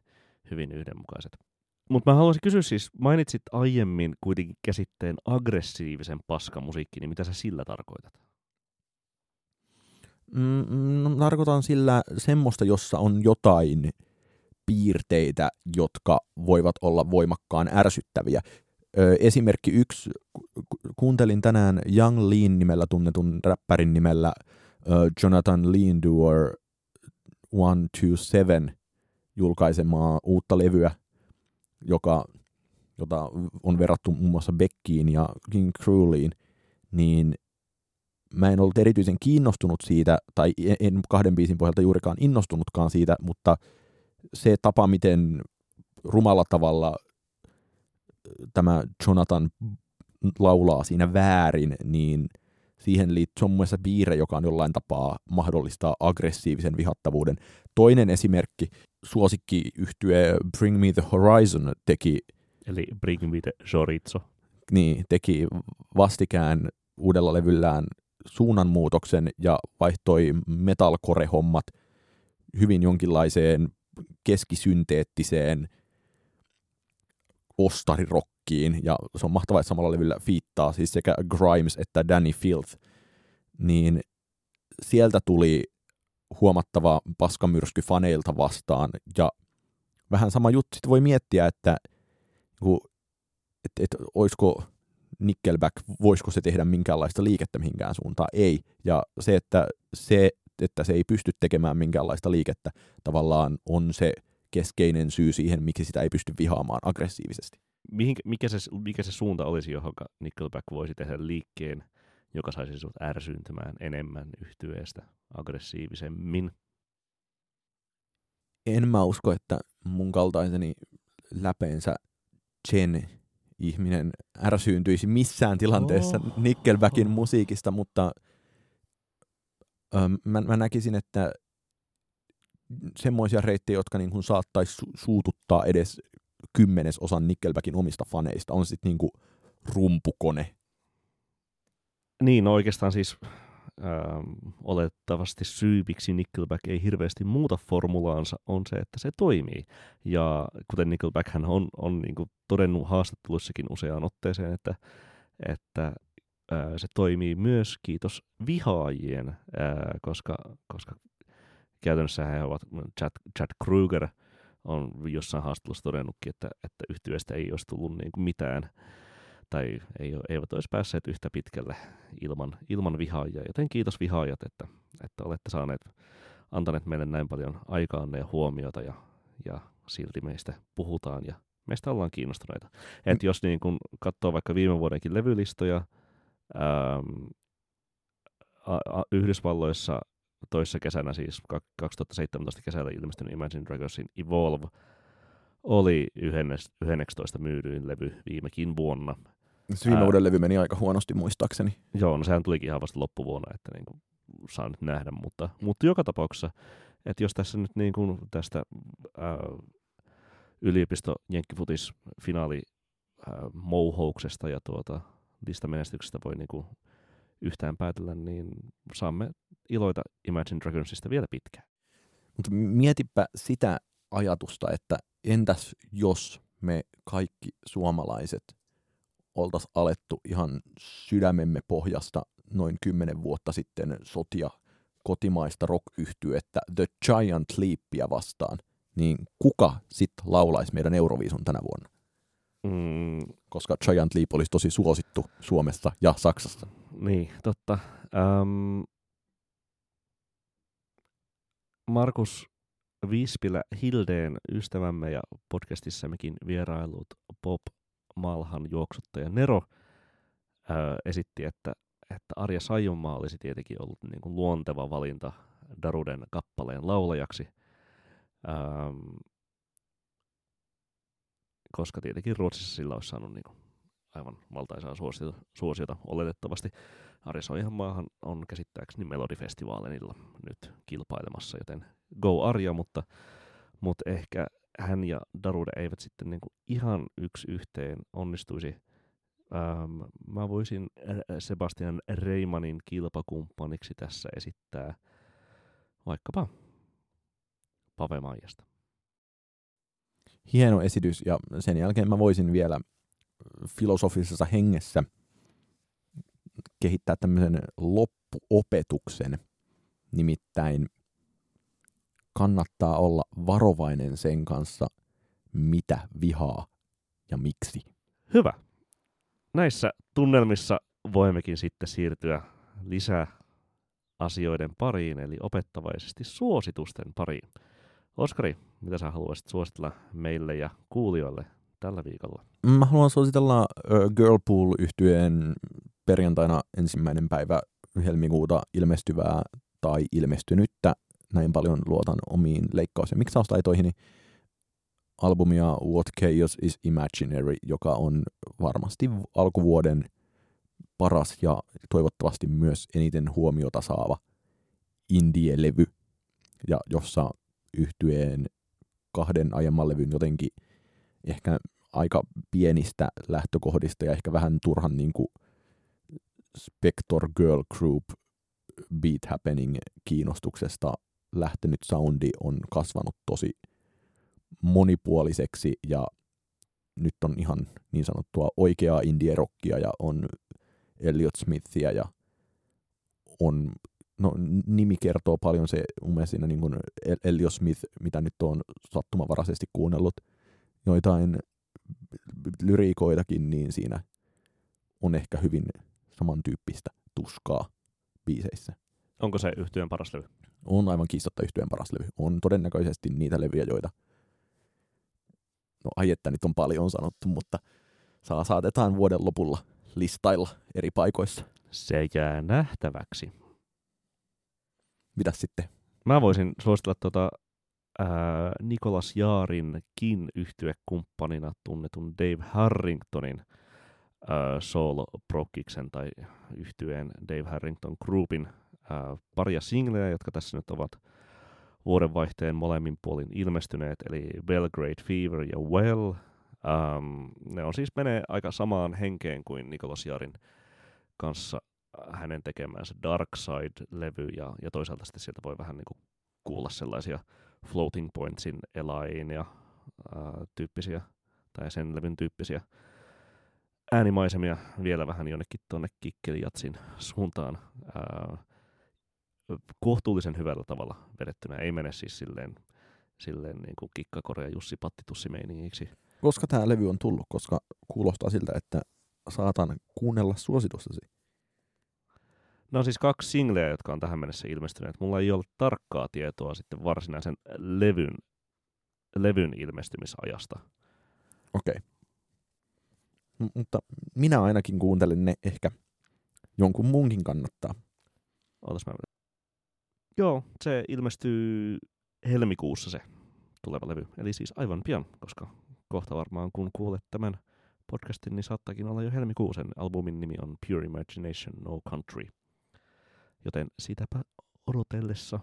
hyvin yhdenmukaiset. Mutta mä haluaisin kysyä siis, mainitsit aiemmin kuitenkin käsitteen aggressiivisen paskamusiikki, niin mitä sä sillä tarkoitat? Mm, no, tarkoitan sillä semmoista, jossa on jotain piirteitä, jotka voivat olla voimakkaan ärsyttäviä. Esimerkki yksi, kuuntelin tänään Young Lean nimellä tunnetun räppärin nimellä Jonathan Leandoer 127 julkaisemaa uutta levyä, joka, jota on verrattu muun muassa Beckiin ja King Crueliin, niin mä en ollut erityisen kiinnostunut siitä, tai en kahden biisin pohjalta juurikaan innostunutkaan siitä, mutta se tapa, miten rumalla tavalla tämä Jonathan laulaa siinä väärin, niin siihen liittyy, on mun piirre, joka on jollain tapaa mahdollistaa aggressiivisen vihattavuuden. Toinen esimerkki, suosikki yhtye Bring Me The Horizon teki... Eli Bring Me The Chorizo. Niin, teki vastikään uudella levyllään suunnanmuutoksen ja vaihtoi metalcore-hommat hyvin jonkinlaiseen keskisynteettiseen ostarirokkiin, ja se on mahtavaa, että samalla levyllä fiittaa siis sekä Grimes että Danny Filth, niin sieltä tuli huomattava paskamyrsky faneilta vastaan, ja vähän sama juttu, sitten voi miettiä, että että, että olisiko Nickelback, voisiko se tehdä minkäänlaista liikettä mihinkään suuntaan? Ei. Ja se, että se, että se ei pysty tekemään minkäänlaista liikettä, tavallaan on se keskeinen syy siihen, miksi sitä ei pysty vihaamaan aggressiivisesti. Mihin, mikä, se, mikä se suunta olisi, johon Nickelback voisi tehdä liikkeen, joka saisi sinut ärsyyntymään enemmän yhtyeestä aggressiivisemmin? en mä usko, että mun kaltaiseni läpeensä Chen ihminen ärsyyntyisi missään tilanteessa Oh. Nickelbackin musiikista, mutta ö, mä, mä näkisin, että semmoisia reittejä, jotka niin kuin saattaisi su- suututtaa edes kymmenesosan Nickelbackin omista faneista, on sitten niin kuin rumpukone. Niin, no oikeastaan siis ähm, olettavasti syy, miksi Nickelback ei hirveästi muuta formulaansa, on se, että se toimii. Ja kuten Nickelback hän on, on niin kuin todennut haastattelussakin useaan otteeseen, että, että äh, se toimii myös kiitos vihaajien, äh, koska, koska käytännössä he ovat, Chad, Chad Kruger on jossain haastattelussa todennutkin, että, että yhtiöstä ei olisi tullut niin kuin mitään tai ei, eivät olisi päässeet yhtä pitkälle ilman, ilman vihaajia. Joten kiitos vihaajat, että, että olette saaneet, antaneet meille näin paljon aikaanne ja huomiota ja, ja silti meistä puhutaan ja meistä ollaan kiinnostuneita. Et jos niin kun katsoo vaikka viime vuodenkin levylistoja, ähm, a, a, Yhdysvalloissa toissa kesänä, siis kak- 2017 kesällä ilmestynyt Imagine Dragonsin Evolve, oli 11 myydyin levy viimekin vuonna. Se viime Ää. vuoden levy meni aika huonosti muistaakseni. Joo, no sehän tulikin ihan vasta loppuvuonna, että niin kuin saa nyt nähdä, mutta, mutta joka tapauksessa, että jos tässä nyt niin kuin tästä ää, yliopisto jenkkifutis finaali ää, mouhouksesta ja tuota listamenestyksestä voi niin kuin yhtään päätellä, niin saamme iloita Imagine Dragonsista vielä pitkään. Mutta mietipä sitä ajatusta, että entäs jos me kaikki suomalaiset oltaisiin alettu ihan sydämemme pohjasta noin kymmenen vuotta sitten sotia kotimaista rock että The Giant Leapia vastaan, niin kuka sitten laulaisi meidän Euroviisun tänä vuonna? Mm, Koska Giant Leap olisi tosi suosittu Suomessa ja Saksassa. Niin, totta. Ähm, Markus Vispilä Hildeen ystävämme ja podcastissammekin vierailut Pop Malhan juoksuttaja Nero äh, esitti, että, että Arja Saijonmaa olisi tietenkin ollut niin kuin luonteva valinta Daruden kappaleen laulajaksi. Ähm, koska tietenkin Ruotsissa sillä olisi saanut niin kuin aivan valtaisaa suosiota, suosiota oletettavasti. Ari Soijanmaahan on käsittääkseni Melodifestivaalenilla nyt kilpailemassa, joten go Arja, mutta, mutta ehkä hän ja Darude eivät sitten niin kuin ihan yksi yhteen onnistuisi. Ähm, mä voisin Sebastian Reimanin kilpakumppaniksi tässä esittää vaikkapa Pave Maijasta. Hieno esitys ja sen jälkeen mä voisin vielä filosofisessa hengessä kehittää tämmöisen loppuopetuksen. Nimittäin kannattaa olla varovainen sen kanssa, mitä vihaa ja miksi. Hyvä. Näissä tunnelmissa voimmekin sitten siirtyä lisää asioiden pariin, eli opettavaisesti suositusten pariin. Oskari, mitä sä haluaisit suositella meille ja kuulijoille tällä viikolla? Mä haluan suositella Girlpool yhtyeen perjantaina ensimmäinen päivä helmikuuta ilmestyvää tai ilmestynyttä. Näin paljon luotan omiin leikkaus- ja miksaustaitoihini albumia What Chaos is Imaginary, joka on varmasti alkuvuoden paras ja toivottavasti myös eniten huomiota saava indie-levy, ja jossa yhtyeen kahden aiemman levyn jotenkin ehkä aika pienistä lähtökohdista ja ehkä vähän turhan niin kuin Spector Girl Group Beat Happening kiinnostuksesta lähtenyt soundi on kasvanut tosi monipuoliseksi ja nyt on ihan niin sanottua oikeaa indie-rockia ja on Elliot Smithia ja on, no nimi kertoo paljon se mun mielestä siinä niin kuin Elliot Smith, mitä nyt on sattumavaraisesti kuunnellut joitain lyriikoitakin, niin siinä on ehkä hyvin samantyyppistä tuskaa biiseissä. Onko se yhtyön paras levy? On aivan kiistatta yhtyeen paras levy. On todennäköisesti niitä levyjä, joita no ai että nyt on paljon sanottu, mutta saa, saatetaan vuoden lopulla listailla eri paikoissa. Se jää nähtäväksi. Mitäs sitten? Mä voisin suositella tota äh, Nikolas Jaarinkin yhtyekumppanina tunnetun Dave Harringtonin äh, solo prokkiksen tai yhtyeen Dave Harrington Groupin äh, paria singleä, jotka tässä nyt ovat vuodenvaihteen molemmin puolin ilmestyneet, eli Belgrade Fever ja Well. Um, ne on siis menee aika samaan henkeen kuin Nikolas Jarin kanssa hänen tekemänsä Dark Side-levy, ja, ja toisaalta sitten sieltä voi vähän niin kuin kuulla sellaisia Floating Pointsin Elain ja äh, tyyppisiä, tai sen levyn tyyppisiä äänimaisemia vielä vähän jonnekin tuonne Kikkelijatsin suuntaan. Äh, kohtuullisen hyvällä tavalla vedettynä. Ei mene siis silleen, silleen niin kuin kikkakore ja Jussi Pattitussi meiningiksi. Koska tämä levy on tullut, koska kuulostaa siltä, että saatan kuunnella suositustasi. No siis kaksi singleä, jotka on tähän mennessä ilmestyneet. Mulla ei ole tarkkaa tietoa sitten varsinaisen levyn, levyn ilmestymisajasta. Okei. Okay. M- mutta minä ainakin kuuntelen ne ehkä jonkun muunkin kannattaa. Ootas mä Joo, se ilmestyy helmikuussa se tuleva levy. Eli siis aivan pian, koska kohta varmaan kun kuulet tämän podcastin, niin saattakin olla jo helmikuusen. Albumin nimi on Pure Imagination No Country. Joten sitäpä odotellessa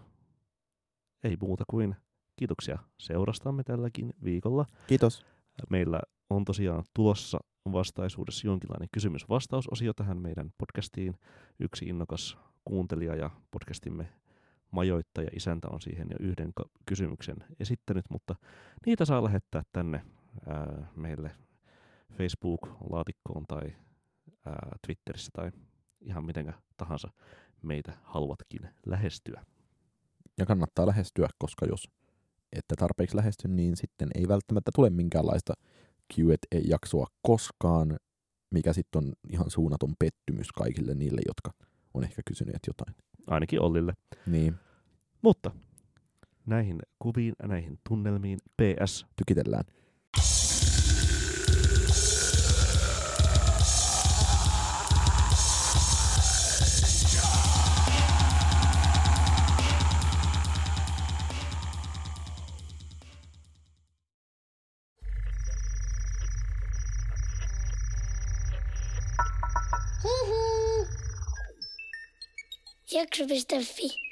ei muuta kuin kiitoksia seurastamme tälläkin viikolla. Kiitos. Meillä on tosiaan tulossa vastaisuudessa jonkinlainen kysymys-vastausosio tähän meidän podcastiin. Yksi innokas kuuntelija ja podcastimme majoittaja isäntä on siihen jo yhden kysymyksen esittänyt, mutta niitä saa lähettää tänne ää, meille Facebook-laatikkoon tai ää, Twitterissä tai ihan miten tahansa meitä haluatkin lähestyä. Ja kannattaa lähestyä, koska jos ette tarpeeksi lähesty, niin sitten ei välttämättä tule minkäänlaista Q&A-jaksoa koskaan, mikä sitten on ihan suunnaton pettymys kaikille niille, jotka on ehkä kysyneet jotain. Ainakin Ollille. Niin. Mutta näihin kuviin, näihin tunnelmiin, PS. Tykitellään. Jakso.fi